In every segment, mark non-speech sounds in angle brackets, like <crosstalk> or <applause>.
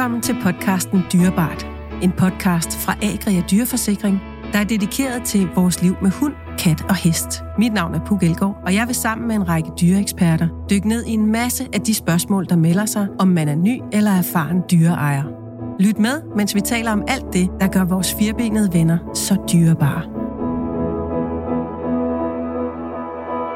Velkommen til podcasten Dyrebart. En podcast fra Agria Dyreforsikring, der er dedikeret til vores liv med hund, kat og hest. Mit navn er Puk Elgård, og jeg vil sammen med en række dyreeksperter dykke ned i en masse af de spørgsmål, der melder sig, om man er ny eller erfaren dyreejer. Lyt med, mens vi taler om alt det, der gør vores firbenede venner så dyrebare.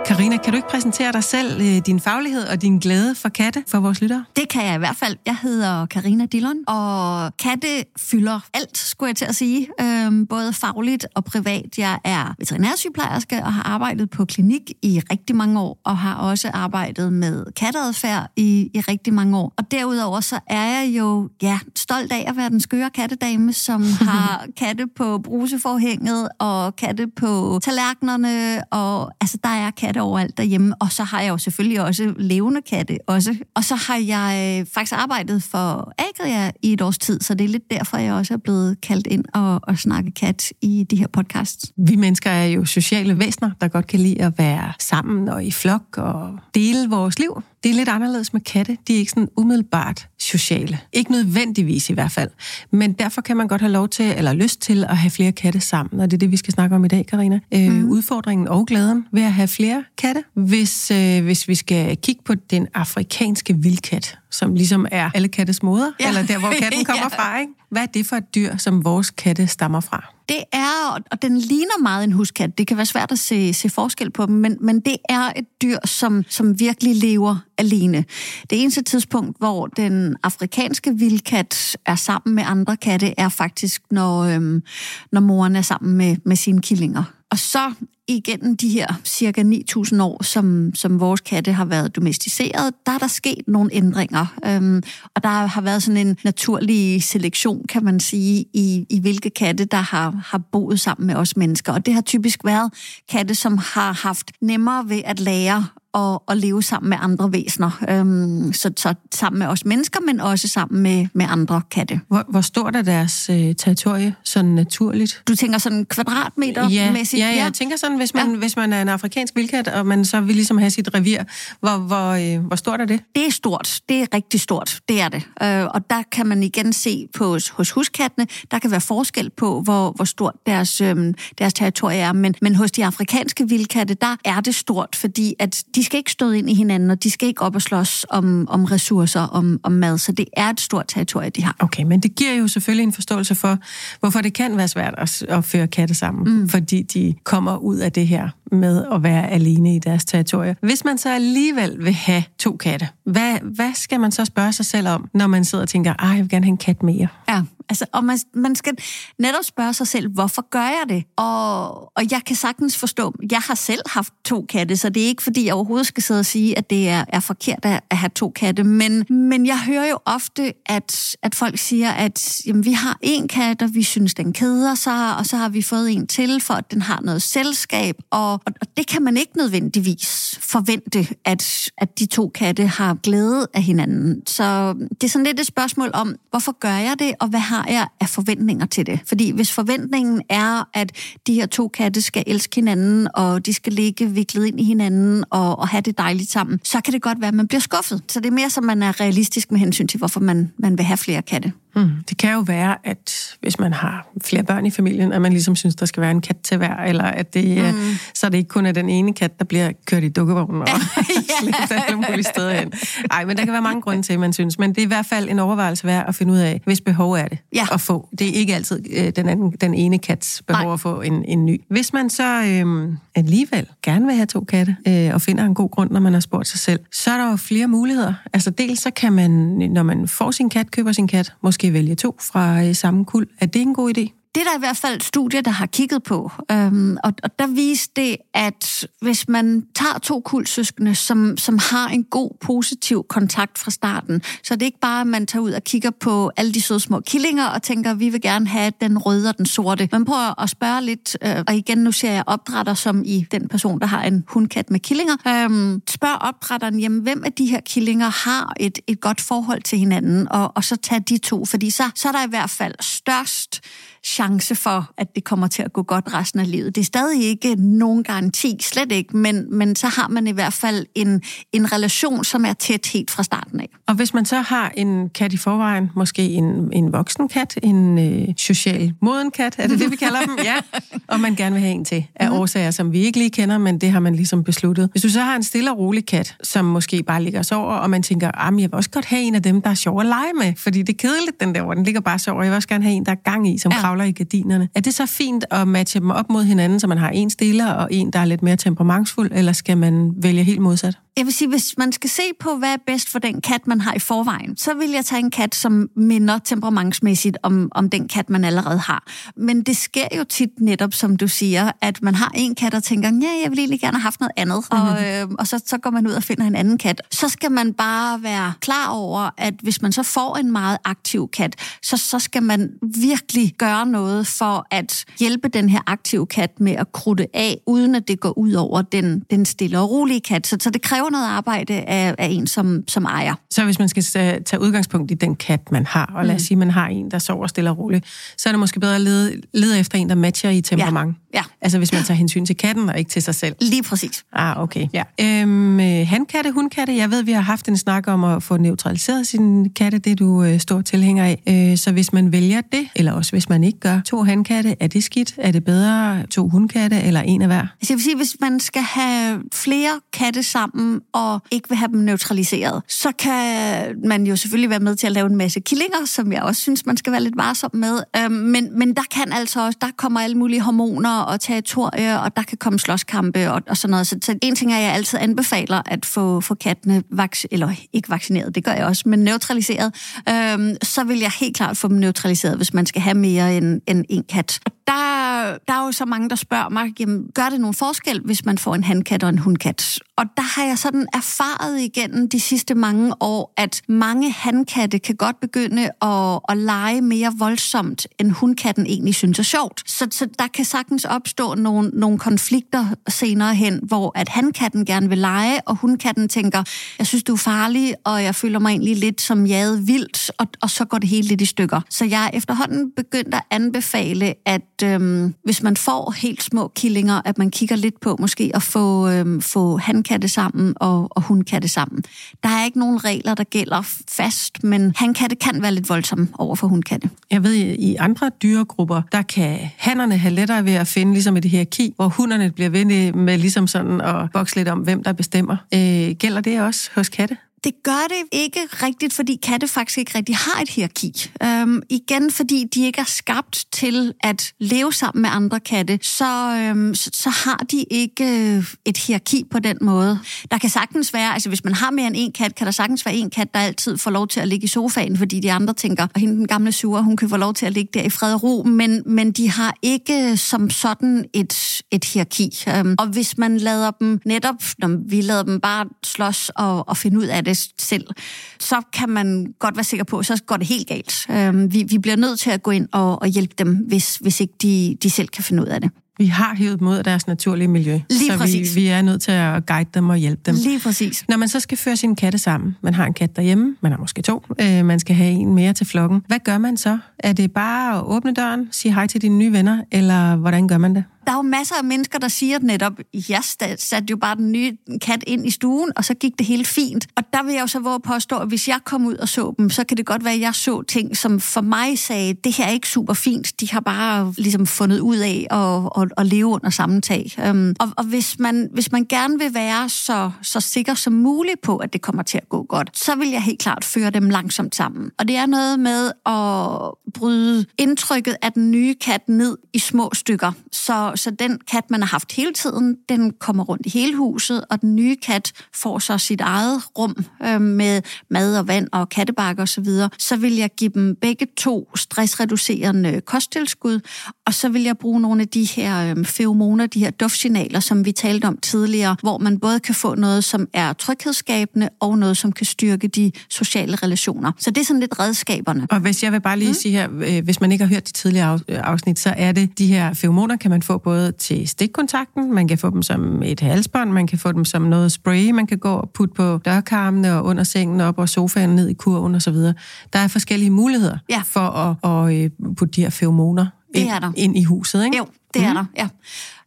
Karina, kan du ikke præsentere dig selv, øh, din faglighed og din glæde for katte for vores lyttere? Det kan jeg i hvert fald. Jeg hedder Karina Dillon, og katte fylder alt, skulle jeg til at sige. Øhm, både fagligt og privat. Jeg er veterinærsygeplejerske og har arbejdet på klinik i rigtig mange år, og har også arbejdet med katteadfærd i, i rigtig mange år. Og derudover så er jeg jo ja, stolt af at være den skøre kattedame, som <laughs> har katte på bruseforhænget og katte på tallerkenerne, og altså der er katte overalt derhjemme, og så har jeg jo selvfølgelig også levende katte også. Og så har jeg øh, faktisk arbejdet for Agria i et års tid, så det er lidt derfor, jeg også er blevet kaldt ind og, og snakke kat i de her podcasts. Vi mennesker er jo sociale væsener, der godt kan lide at være sammen og i flok og dele vores liv. Det er lidt anderledes med katte. De er ikke sådan umiddelbart sociale. Ikke nødvendigvis i hvert fald. Men derfor kan man godt have lov til, eller lyst til, at have flere katte sammen. Og det er det, vi skal snakke om i dag, Karina. Øh, mm. Udfordringen og glæden ved at have flere katte. Hvis, øh, hvis vi skal kigge på den afrikanske vildkat, som ligesom er alle kattes moder, ja. eller der, hvor katten <laughs> kommer ja. fra, ikke? Hvad er det for et dyr, som vores katte stammer fra? Det er, og den ligner meget en huskat. Det kan være svært at se, se forskel på dem, men, men det er et dyr, som, som virkelig lever alene. Det eneste tidspunkt, hvor den afrikanske vildkat er sammen med andre katte, er faktisk, når, øhm, når moren er sammen med, med sine killinger. Og så igennem de her cirka 9.000 år, som, som vores katte har været domesticeret, der er der sket nogle ændringer. Øhm, og der har været sådan en naturlig selektion, kan man sige, i, i hvilke katte, der har, har boet sammen med os mennesker. Og det har typisk været katte, som har haft nemmere ved at lære at, at leve sammen med andre væsener. Øhm, så, så sammen med os mennesker, men også sammen med, med andre katte. Hvor, hvor stort er deres øh, territorie sådan naturligt? Du tænker sådan kvadratmeter ja? Ja, ja, jeg tænker sådan, hvis man, ja. hvis man er en afrikansk vildkat, og man så vil ligesom have sit revir, hvor, hvor, øh, hvor stort er det? Det er stort. Det er rigtig stort. Det er det. Øh, og der kan man igen se på hos huskattene, der kan være forskel på, hvor, hvor stort deres, øh, deres territorie er. Men, men hos de afrikanske vildkatte, der er det stort, fordi at de skal ikke støde ind i hinanden, og de skal ikke op og slås om, om ressourcer, om, om mad. Så det er et stort territorie, de har. Okay, men det giver jo selvfølgelig en forståelse for, hvorfor det kan være svært at, at føre katte sammen, mm. fordi de kommer ud af det her med at være alene i deres territorie. Hvis man så alligevel vil have to katte, hvad, hvad skal man så spørge sig selv om, når man sidder og tænker, at jeg vil gerne have en kat mere? Ja, Altså, og man, man skal netop spørge sig selv, hvorfor gør jeg det? Og, og jeg kan sagtens forstå, jeg har selv haft to katte, så det er ikke fordi, jeg overhovedet skal sidde og sige, at det er, er forkert at, at have to katte. Men, men jeg hører jo ofte, at, at folk siger, at jamen, vi har en kat, og vi synes, den keder sig, og så har vi fået en til, for at den har noget selskab. Og, og, og det kan man ikke nødvendigvis forvente, at, at de to katte har glæde af hinanden. Så det er sådan lidt et spørgsmål om, hvorfor gør jeg det, og hvad har jeg af forventninger til det? Fordi hvis forventningen er, at de her to katte skal elske hinanden, og de skal ligge viklet ind i hinanden og, og have det dejligt sammen, så kan det godt være, at man bliver skuffet. Så det er mere, som man er realistisk med hensyn til, hvorfor man, man vil have flere katte. Mm. Det kan jo være, at hvis man har flere børn i familien, at man ligesom synes, der skal være en kat til hver, eller at det, mm. så det ikke kun er den ene kat, der bliver kørt i dukkevognen og <laughs> <laughs> slæbt alle mulige steder hen. Nej, men der kan være mange grunde til, at man synes. Men det er i hvert fald en overvejelse værd at finde ud af, hvis behov er det ja. at få. Det er ikke altid øh, den, anden, den ene kats behov Nej. at få en, en ny. Hvis man så øh, alligevel gerne vil have to katte, øh, og finder en god grund, når man har spurgt sig selv, så er der jo flere muligheder. Altså dels så kan man, når man får sin kat, køber sin kat, måske måske vælge to fra øh, samme kul. Er det en god idé? Det er der i hvert fald studier, der har kigget på, øhm, og, og der viste det, at hvis man tager to kuldsøskende, som, som har en god, positiv kontakt fra starten, så det er ikke bare, at man tager ud og kigger på alle de søde små killinger og tænker, at vi vil gerne have den røde og den sorte. Man prøver at spørge lidt, øh, og igen, nu ser jeg opdrætter som i den person, der har en hundkat med killinger. Øhm, spørg opdrætteren, jamen, hvem af de her killinger har et, et godt forhold til hinanden, og, og så tag de to, fordi så, så er der i hvert fald størst chance for, at det kommer til at gå godt resten af livet. Det er stadig ikke nogen garanti, slet ikke, men, men så har man i hvert fald en, en relation, som er tæt helt fra starten af. Og hvis man så har en kat i forvejen, måske en, en voksen kat, en øh, social moden kat, er det det, vi kalder dem? <laughs> Ja. Og man gerne vil have en til, af mm. årsager, som vi ikke lige kender, men det har man ligesom besluttet. Hvis du så har en stille og rolig kat, som måske bare ligger og sover, og man tænker, at jeg vil også godt have en af dem, der er sjov at lege med, fordi det er kedeligt, den der, hvor den ligger bare og sover. Jeg vil også gerne have en, der er gang i, som ja. kravler i gardinerne. Er det så fint at matche dem op mod hinanden, så man har en stiller og en, der er lidt mere temperamentsfuld, eller skal man vælge helt modsat? Jeg vil sige, hvis man skal se på, hvad er bedst for den kat, man har i forvejen, så vil jeg tage en kat, som minder temperamentsmæssigt om, om den kat, man allerede har. Men det sker jo tit netop, som du siger, at man har en kat, og tænker, ja, jeg vil egentlig gerne have haft noget andet. Mm-hmm. Og, øh, og så, så går man ud og finder en anden kat. Så skal man bare være klar over, at hvis man så får en meget aktiv kat, så, så skal man virkelig gøre noget for at hjælpe den her aktive kat med at krutte af, uden at det går ud over den, den stille og rolige kat. Så, så det kræver noget arbejde af, af en som, som ejer. Så hvis man skal tage udgangspunkt i den kat, man har, og lad os mm. sige, man har en, der sover stille og roligt, så er det måske bedre at lede, lede efter en, der matcher i temperament. Ja. ja. Altså hvis man tager hensyn til katten, og ikke til sig selv. Lige præcis. Ah, okay. Ja. Øhm, øh, hankatte, hundkatte, jeg ved, vi har haft en snak om at få neutraliseret sin katte, det du øh, står tilhænger af. Øh, så hvis man vælger det, eller også hvis man ikke gør to hankatte, er det skidt? Er det bedre to hundkatte, eller en af hver? Altså, jeg vil sige, hvis man skal have flere katte sammen, og ikke vil have dem neutraliseret, så kan man jo selvfølgelig være med til at lave en masse killinger, som jeg også synes, man skal være lidt varsom med. Øhm, men, men der kan altså også, der kommer alle mulige hormoner og territorier, og der kan komme slåskampe og, og sådan noget. Så, så en ting er, at jeg altid anbefaler at få, få kattene vaks eller ikke vaccineret, det gør jeg også, men neutraliseret. Øhm, så vil jeg helt klart få dem neutraliseret, hvis man skal have mere end, end en kat. Og der, der er jo så mange, der spørger mig, jamen, gør det nogen forskel, hvis man får en handkat og en hundkat? Og der har jeg sådan erfaret igennem de sidste mange år, at mange handkatte kan godt begynde at, at lege mere voldsomt, end hundkatten egentlig synes er sjovt. Så, så der kan sagtens opstå nogle, nogle konflikter senere hen, hvor at handkatten gerne vil lege, og hundkatten tænker, jeg synes, du er farlig, og jeg føler mig egentlig lidt som jaget vildt, og, og så går det hele lidt i stykker. Så jeg er efterhånden begyndt at anbefale, at øhm, hvis man får helt små killinger, at man kigger lidt på måske at få, øhm, få kan det sammen og, og det sammen. Der er ikke nogen regler, der gælder fast, men han kan det kan være lidt voldsomme over for det. Jeg ved, i andre dyregrupper, der kan hannerne have lettere ved at finde ligesom et hierarki, hvor hunderne bliver ved med ligesom sådan at bokse lidt om, hvem der bestemmer. Øh, gælder det også hos katte? Det gør det ikke rigtigt, fordi katte faktisk ikke rigtig har et hierarki. Øhm, igen, fordi de ikke er skabt til at leve sammen med andre katte, så, øhm, så, så har de ikke øh, et hierarki på den måde. Der kan sagtens være, altså hvis man har mere end en kat, kan der sagtens være en kat, der altid får lov til at ligge i sofaen, fordi de andre tænker, og hende den gamle sure, hun kan få lov til at ligge der i fred og ro, men, men de har ikke øh, som sådan et, et hierarki. Øhm, og hvis man lader dem netop, når vi lader dem bare slås og, og finde ud af det, bedst selv, så kan man godt være sikker på, så går det helt galt. Øhm, vi, vi bliver nødt til at gå ind og, og hjælpe dem, hvis, hvis ikke de, de selv kan finde ud af det. Vi har hævet mod deres naturlige miljø. Lige så præcis. Vi, vi er nødt til at guide dem og hjælpe dem. Lige præcis. Når man så skal føre sine katte sammen, man har en kat derhjemme, man har måske to, øh, man skal have en mere til flokken. Hvad gør man så? Er det bare at åbne døren, sige hej til dine nye venner, eller hvordan gør man det? der er jo masser af mennesker, der siger netop, jeg satte jo bare den nye kat ind i stuen, og så gik det helt fint. Og der vil jeg jo så våge påstå, at hvis jeg kom ud og så dem, så kan det godt være, at jeg så ting, som for mig sagde, det her er ikke super fint. De har bare ligesom fundet ud af at, at, at leve under samme tag. Øhm, og, og hvis, man, hvis man gerne vil være så, så sikker som muligt på, at det kommer til at gå godt, så vil jeg helt klart føre dem langsomt sammen. Og det er noget med at bryde indtrykket af den nye kat ned i små stykker, så så den kat, man har haft hele tiden, den kommer rundt i hele huset, og den nye kat får så sit eget rum øh, med mad og vand og kattebakke osv. Så, videre. så vil jeg give dem begge to stressreducerende kosttilskud, og så vil jeg bruge nogle af de her øh, feromoner, de her duftsignaler, som vi talte om tidligere, hvor man både kan få noget, som er tryghedsskabende, og noget, som kan styrke de sociale relationer. Så det er sådan lidt redskaberne. Og hvis jeg vil bare lige mm. sige her, øh, hvis man ikke har hørt de tidligere afsnit, så er det de her feromoner, kan man få både til stikkontakten, man kan få dem som et halsbånd, man kan få dem som noget spray, man kan gå og putte på dørkarmene og under sengen op og sofaen ned i kurven osv. Der er forskellige muligheder ja. for at, at øh, putte de her feromoner ind, er der. ind i huset, ikke? Jo, det mm. er der, ja.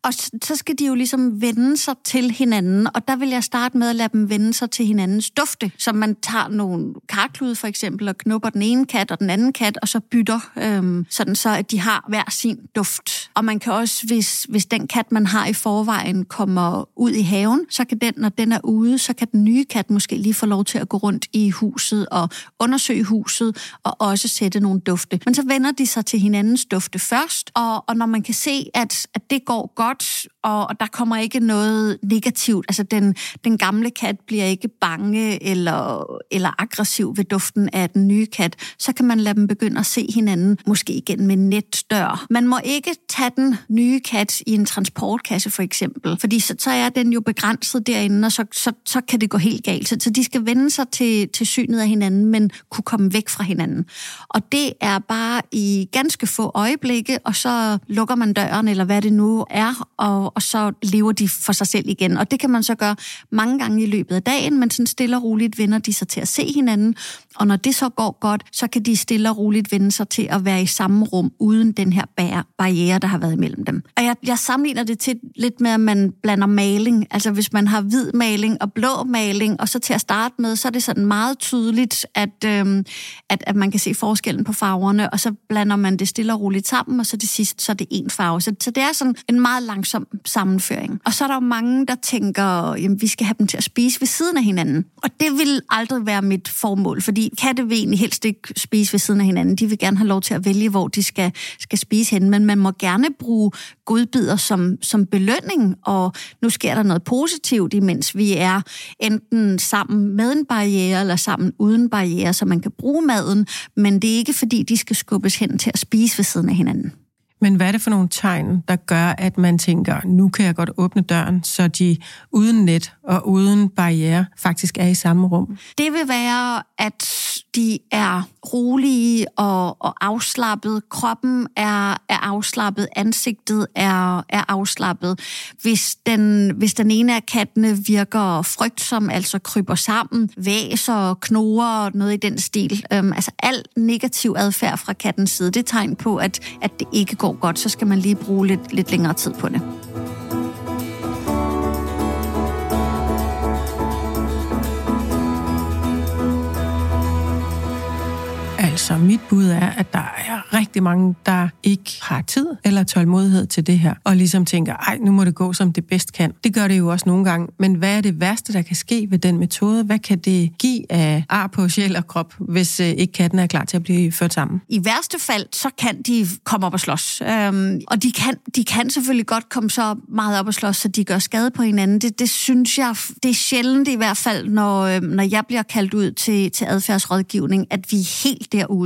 Og så skal de jo ligesom vende sig til hinanden, og der vil jeg starte med at lade dem vende sig til hinandens dufte. Så man tager nogle karklud for eksempel, og knupper den ene kat og den anden kat, og så bytter, øhm, sådan så at de har hver sin duft. Og man kan også, hvis, hvis den kat, man har i forvejen, kommer ud i haven, så kan den, når den er ude, så kan den nye kat måske lige få lov til at gå rundt i huset og undersøge huset, og også sætte nogle dufte. Men så vender de sig til hinandens dufte først, og, og når man kan se, at, at det går godt, godt, og, og der kommer ikke noget negativt. Altså, den, den gamle kat bliver ikke bange eller, eller aggressiv ved duften af den nye kat. Så kan man lade dem begynde at se hinanden, måske igen med netdør. Man må ikke tage den nye kat i en transportkasse, for eksempel, fordi så, så er den jo begrænset derinde, og så, så, så kan det gå helt galt. Så, så de skal vende sig til, til synet af hinanden, men kunne komme væk fra hinanden. Og det er bare i ganske få øjeblikke, og så lukker man døren, eller hvad det nu er, og, og så lever de for sig selv igen. Og det kan man så gøre mange gange i løbet af dagen, men sådan stille og roligt vender de sig til at se hinanden, og når det så går godt, så kan de stille og roligt vende sig til at være i samme rum, uden den her barriere, der har været imellem dem. Og jeg, jeg sammenligner det til lidt med, at man blander maling. Altså hvis man har hvid maling og blå maling, og så til at starte med, så er det sådan meget tydeligt, at, øhm, at, at man kan se forskellen på farverne, og så blander man det stille og roligt sammen, og så til sidst, så er det en farve. Så, så det er sådan en meget langsom sammenføring. Og så er der jo mange, der tænker, jamen vi skal have dem til at spise ved siden af hinanden. Og det vil aldrig være mit formål, fordi katte vil egentlig helst ikke spise ved siden af hinanden. De vil gerne have lov til at vælge, hvor de skal, skal spise hen, men man må gerne bruge godbider som, som belønning, og nu sker der noget positivt, imens vi er enten sammen med en barriere, eller sammen uden barriere, så man kan bruge maden, men det er ikke fordi, de skal skubbes hen til at spise ved siden af hinanden. Men hvad er det for nogle tegn, der gør, at man tænker, nu kan jeg godt åbne døren, så de uden net og uden barriere faktisk er i samme rum? Det vil være, at de er rolige og, og afslappet. Kroppen er, er afslappet. Ansigtet er, er afslappet. Hvis den, hvis den ene af kattene virker frygtsom, altså kryber sammen, væser, knorer, noget i den stil. Øhm, altså al negativ adfærd fra kattens side, det er tegn på, at, at det ikke går godt. Så skal man lige bruge lidt, lidt længere tid på det. Så mit bud er, at der er rigtig mange, der ikke har tid eller tålmodighed til det her, og ligesom tænker, ej, nu må det gå, som det bedst kan. Det gør det jo også nogle gange, men hvad er det værste, der kan ske ved den metode? Hvad kan det give af ar på sjæl og krop, hvis øh, ikke katten er klar til at blive ført sammen? I værste fald, så kan de komme op og slås. Øhm, og de kan, de kan selvfølgelig godt komme så meget op og slås, så de gør skade på hinanden. Det, det synes jeg, det er sjældent i hvert fald, når, øhm, når jeg bliver kaldt ud til, til adfærdsrådgivning, at vi er helt derude.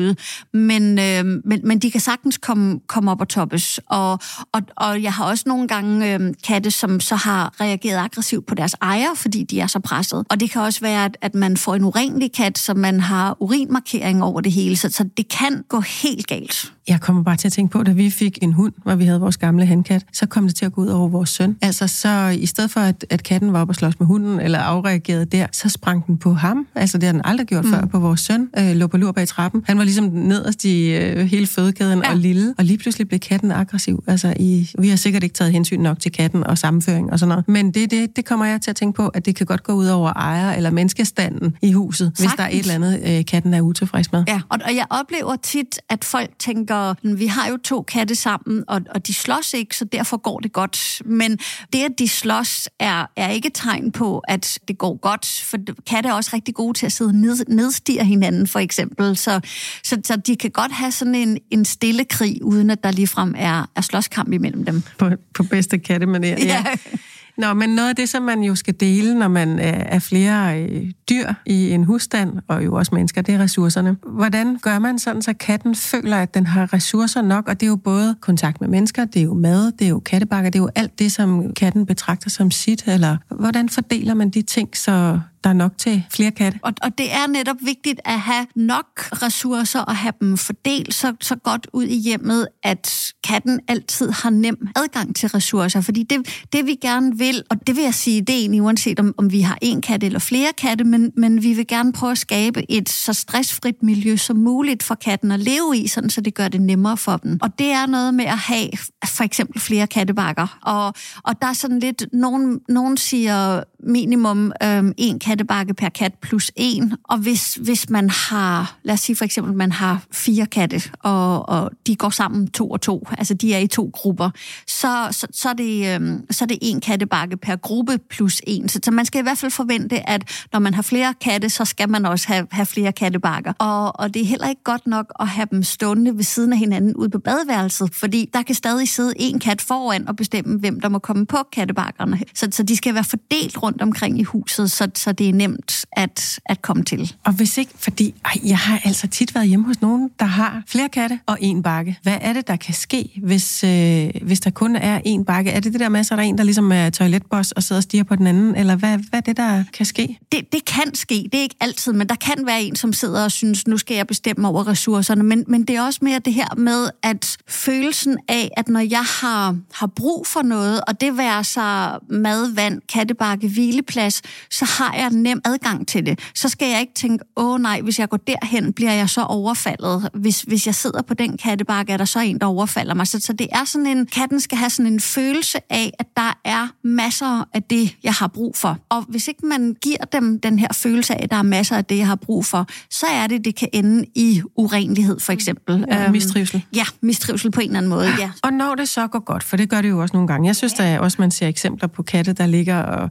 Men, øh, men, men de kan sagtens komme, komme op og toppes. Og, og, og jeg har også nogle gange øh, katte, som så har reageret aggressivt på deres ejer, fordi de er så presset. Og det kan også være, at, at man får en urenlig kat, så man har urinmarkering over det hele. Så, så det kan gå helt galt. Jeg kommer bare til at tænke på, da vi fik en hund, hvor vi havde vores gamle handkat, så kom det til at gå ud over vores søn. Altså så i stedet for, at, at katten var op og slås med hunden, eller afreagerede der, så sprang den på ham. Altså det har den aldrig gjort mm. før på vores søn. Øh, lå på lur bag trappen. Han var ligesom nederst i øh, hele fødekæden ja. og lille. Og lige pludselig blev katten aggressiv. Altså i, vi har sikkert ikke taget hensyn nok til katten og sammenføring og sådan noget. Men det, det, det kommer jeg til at tænke på, at det kan godt gå ud over ejer eller menneskestanden i huset, Sagtens. hvis der er et eller andet, øh, katten er utilfreds med. Ja, og, og jeg oplever tit, at folk tænker, vi har jo to katte sammen, og, og de slås ikke, så derfor går det godt. Men det, at de slås, er, er ikke tegn på, at det går godt, for katte er også rigtig gode til at sidde ned, nedstige hinanden, for eksempel. Så, så, så de kan godt have sådan en, en stille krig, uden at der ligefrem er, er slåskamp imellem dem. På, på bedste kattemanér, ja. ja. Nå, men noget af det, som man jo skal dele, når man er flere øh, dyr i en husstand, og jo også mennesker, det er ressourcerne. Hvordan gør man sådan, så katten føler, at den har ressourcer nok? Og det er jo både kontakt med mennesker, det er jo mad, det er jo kattebakker, det er jo alt det, som katten betragter som sit. Eller hvordan fordeler man de ting, så der er nok til flere katte. Og, og det er netop vigtigt at have nok ressourcer og have dem fordelt så, så godt ud i hjemmet, at katten altid har nem adgang til ressourcer. Fordi det, det vi gerne vil, og det vil jeg sige, det er egentlig uanset om, om vi har en kat eller flere katte, men men, men vi vil gerne prøve at skabe et så stressfrit miljø som muligt for katten at leve i, sådan så det gør det nemmere for dem. Og det er noget med at have for eksempel flere kattebakker. Og, og der er sådan lidt, nogen, nogen siger minimum øhm, en kattebakke per kat plus en. Og hvis, hvis man har, lad os sige for eksempel, man har fire katte, og, og de går sammen to og to, altså de er i to grupper, så, så, så, er, det, øhm, så er det en kattebakke per gruppe plus en. Så, så man skal i hvert fald forvente, at når man har flere katte, så skal man også have, have flere kattebakker. Og, og det er heller ikke godt nok at have dem stående ved siden af hinanden ude på badeværelset, fordi der kan stadig sidde en kat foran og bestemme, hvem der må komme på kattebakkerne. Så, så de skal være fordelt rundt omkring i huset, så, så det er nemt at, at komme til. Og hvis ikke, fordi ej, jeg har altså tit været hjemme hos nogen, der har flere katte og en bakke. Hvad er det, der kan ske, hvis, øh, hvis der kun er en bakke? Er det det der med, der er en, der ligesom er toiletboss og sidder og stiger på den anden? Eller hvad, hvad er det, der kan ske? Det, det kan ske. Det er ikke altid, men der kan være en, som sidder og synes, nu skal jeg bestemme over ressourcerne. Men, men det er også mere det her med, at følelsen af, at når jeg har, har brug for noget, og det være sig mad, vand, kattebakke, hvileplads, så har jeg nem adgang til det. Så skal jeg ikke tænke, åh nej, hvis jeg går derhen, bliver jeg så overfaldet. Hvis, hvis jeg sidder på den kattebakke, er der så en, der overfalder mig. Så, så det er sådan en, katten skal have sådan en følelse af, at der er masser af det, jeg har brug for. Og hvis ikke man giver dem den her følelse af, at der er masser af det, jeg har brug for, så er det, det kan ende i urenlighed, for eksempel. Ja, øhm, mistrivsel. Ja, mistrivsel på en eller anden måde, ja. Og når det så går godt, for det gør det jo også nogle gange. Jeg synes, der er også, man ser eksempler på katte, der ligger og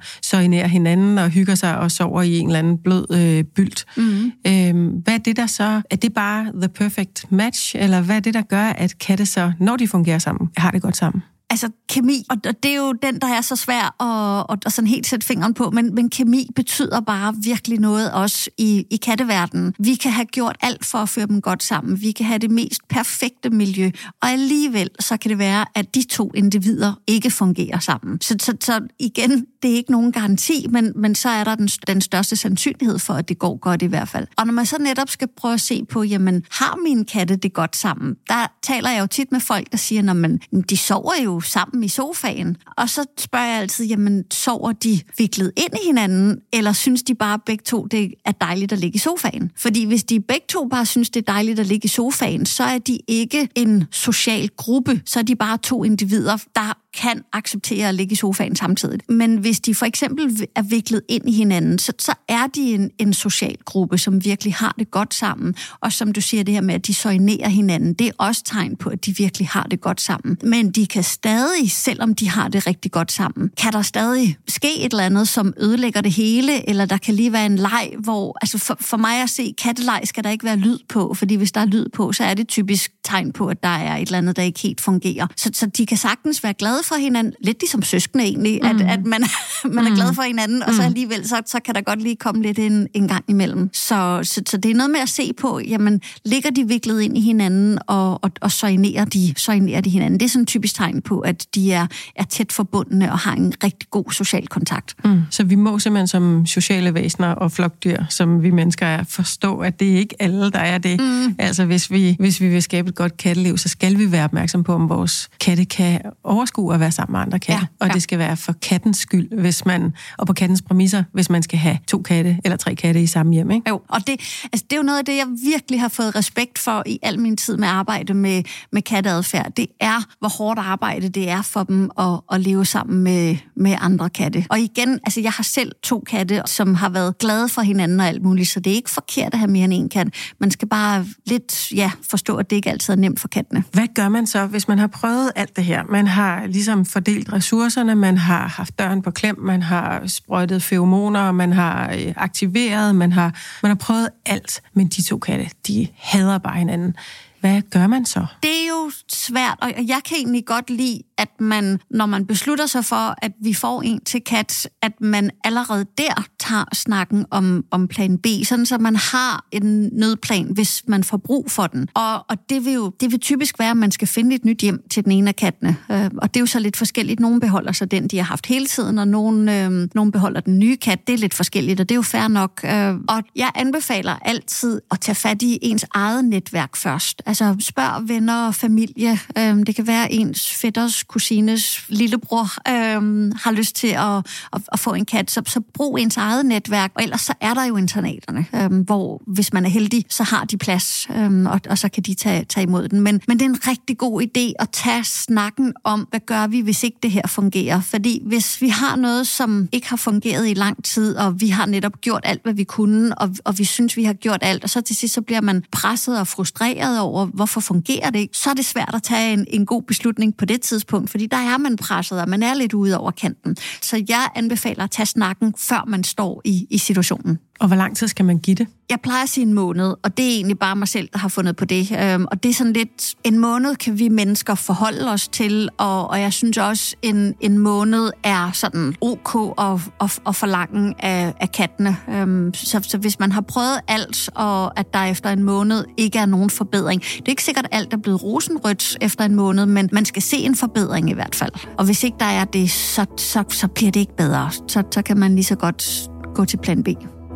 nær hinanden og hygger sig og sover i en eller anden blød øh, bylt. Mm-hmm. Øhm, hvad er det der så? Er det bare the perfect match, eller hvad er det, der gør, at katte så, når de fungerer sammen, har det godt sammen? Altså kemi, og det er jo den, der er så svær at, at, at sådan helt sætte fingeren på, men, men kemi betyder bare virkelig noget også i, i katteverdenen. Vi kan have gjort alt for at føre dem godt sammen. Vi kan have det mest perfekte miljø, og alligevel så kan det være, at de to individer ikke fungerer sammen. Så, så, så igen, det er ikke nogen garanti, men, men så er der den, den største sandsynlighed for, at det går godt i hvert fald. Og når man så netop skal prøve at se på, jamen, har mine katte det godt sammen? Der taler jeg jo tit med folk, der siger, at de sover jo sammen i sofaen. Og så spørger jeg altid, jamen, sover de viklet ind i hinanden, eller synes de bare begge to, det er dejligt at ligge i sofaen? Fordi hvis de begge to bare synes, det er dejligt at ligge i sofaen, så er de ikke en social gruppe, så er de bare to individer, der kan acceptere at ligge i sofaen samtidig. Men hvis de for eksempel er viklet ind i hinanden, så, så er de en, en social gruppe, som virkelig har det godt sammen. Og som du siger, det her med, at de søjnerer hinanden, det er også tegn på, at de virkelig har det godt sammen. Men de kan stadig, selvom de har det rigtig godt sammen, kan der stadig ske et eller andet, som ødelægger det hele, eller der kan lige være en leg, hvor, altså for, for mig at se, katteleg skal der ikke være lyd på, fordi hvis der er lyd på, så er det typisk tegn på, at der er et eller andet, der ikke helt fungerer. Så, så de kan sagtens være glade for hinanden, lidt ligesom søskende egentlig, mm. at, at man, <laughs> man er glad mm. for hinanden, og så mm. alligevel, så, så kan der godt lige komme lidt en, en gang imellem. Så, så, så det er noget med at se på, jamen, ligger de viklet ind i hinanden, og, og, og soignerer de, soignerer de hinanden. Det er sådan en typisk tegn på, at de er, er tæt forbundne og har en rigtig god social kontakt. Mm. Så vi må simpelthen som sociale væsener og flokdyr, som vi mennesker er, forstå, at det er ikke alle, der er det. Mm. Altså hvis vi, hvis vi vil skabe et godt katteliv, så skal vi være opmærksom på, om vores katte kan overskue at være sammen med andre katte. Ja, og det skal være for kattens skyld, hvis man, og på kattens præmisser, hvis man skal have to katte eller tre katte i samme hjem. Ikke? Jo, og det, altså, det er jo noget af det, jeg virkelig har fået respekt for i al min tid med arbejde med, med katteadfærd. Det er, hvor hårdt arbejde det er for dem at, at leve sammen med, med andre katte. Og igen, altså jeg har selv to katte, som har været glade for hinanden og alt muligt, så det er ikke forkert at have mere end en kat. Man skal bare lidt ja, forstå, at det ikke altid er nemt for kattene. Hvad gør man så, hvis man har prøvet alt det her? Man har ligesom fordelt ressourcerne, man har haft døren på klem, man har sprøjtet feromoner, man har øh, aktiveret, man har, man har prøvet alt, men de to katte, de hader bare hinanden. Hvad gør man så? Det er jo svært, og jeg kan egentlig godt lide, at man, når man beslutter sig for, at vi får en til kat, at man allerede der tager snakken om, om plan B, sådan så man har en nødplan, hvis man får brug for den. Og, og det, vil jo det vil typisk være, at man skal finde et nyt hjem til den ene af kattene. Øh, og det er jo så lidt forskelligt. Nogle beholder så den, de har haft hele tiden, og nogen, øh, nogen beholder den nye kat. Det er lidt forskelligt, og det er jo fair nok. Øh, og jeg anbefaler altid at tage fat i ens eget netværk først Altså spørg venner og familie. Øhm, det kan være ens fætters, kusines, lillebror øhm, har lyst til at, at, at få en kat. Så, så brug ens eget netværk. Og ellers så er der jo internaterne, øhm, hvor hvis man er heldig, så har de plads, øhm, og, og så kan de tage, tage imod den. Men, men det er en rigtig god idé at tage snakken om, hvad gør vi, hvis ikke det her fungerer. Fordi hvis vi har noget, som ikke har fungeret i lang tid, og vi har netop gjort alt, hvad vi kunne, og, og vi synes, vi har gjort alt, og så til sidst så bliver man presset og frustreret over, hvorfor fungerer det ikke, så er det svært at tage en, en god beslutning på det tidspunkt, fordi der er man presset, og man er lidt ude over kanten. Så jeg anbefaler at tage snakken, før man står i, i situationen. Og hvor lang tid skal man give det? Jeg plejer at sige en måned, og det er egentlig bare mig selv, der har fundet på det. Øhm, og det er sådan lidt, en måned kan vi mennesker forholde os til, og, og jeg synes også, en, en måned er sådan ok og, og, og forlangen af, af kattene. Øhm, så, så hvis man har prøvet alt, og at der efter en måned ikke er nogen forbedring, det er ikke sikkert, at alt er blevet rosenrødt efter en måned, men man skal se en forbedring i hvert fald. Og hvis ikke der er det, så, så, så bliver det ikke bedre. Så, så kan man lige så godt gå til plan B.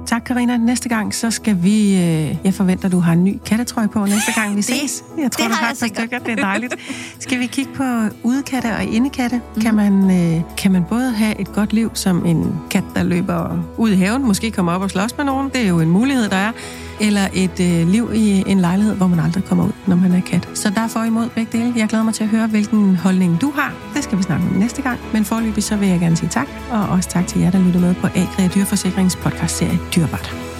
Tak, Karina. Næste gang, så skal vi... Øh, jeg forventer, du har en ny kattetrøje på næste gang, vi <laughs> ses. Jeg tror, det du har har et stykker. Det er dejligt. <laughs> Skal vi kigge på udekatte og indekatte? Mm. Kan, man, øh, kan man både have et godt liv som en kat, der løber ud i haven, måske kommer op og slås med nogen, det er jo en mulighed, der er, eller et øh, liv i en lejlighed, hvor man aldrig kommer ud, når man er kat. Så der er for imod begge dele. Jeg glæder mig til at høre, hvilken holdning du har. Det skal vi snakke om næste gang. Men forløbig så vil jeg gerne sige tak, og også tak til jer, der lytter med på Agri og Dyrforsikrings podcastserie Dyrbart.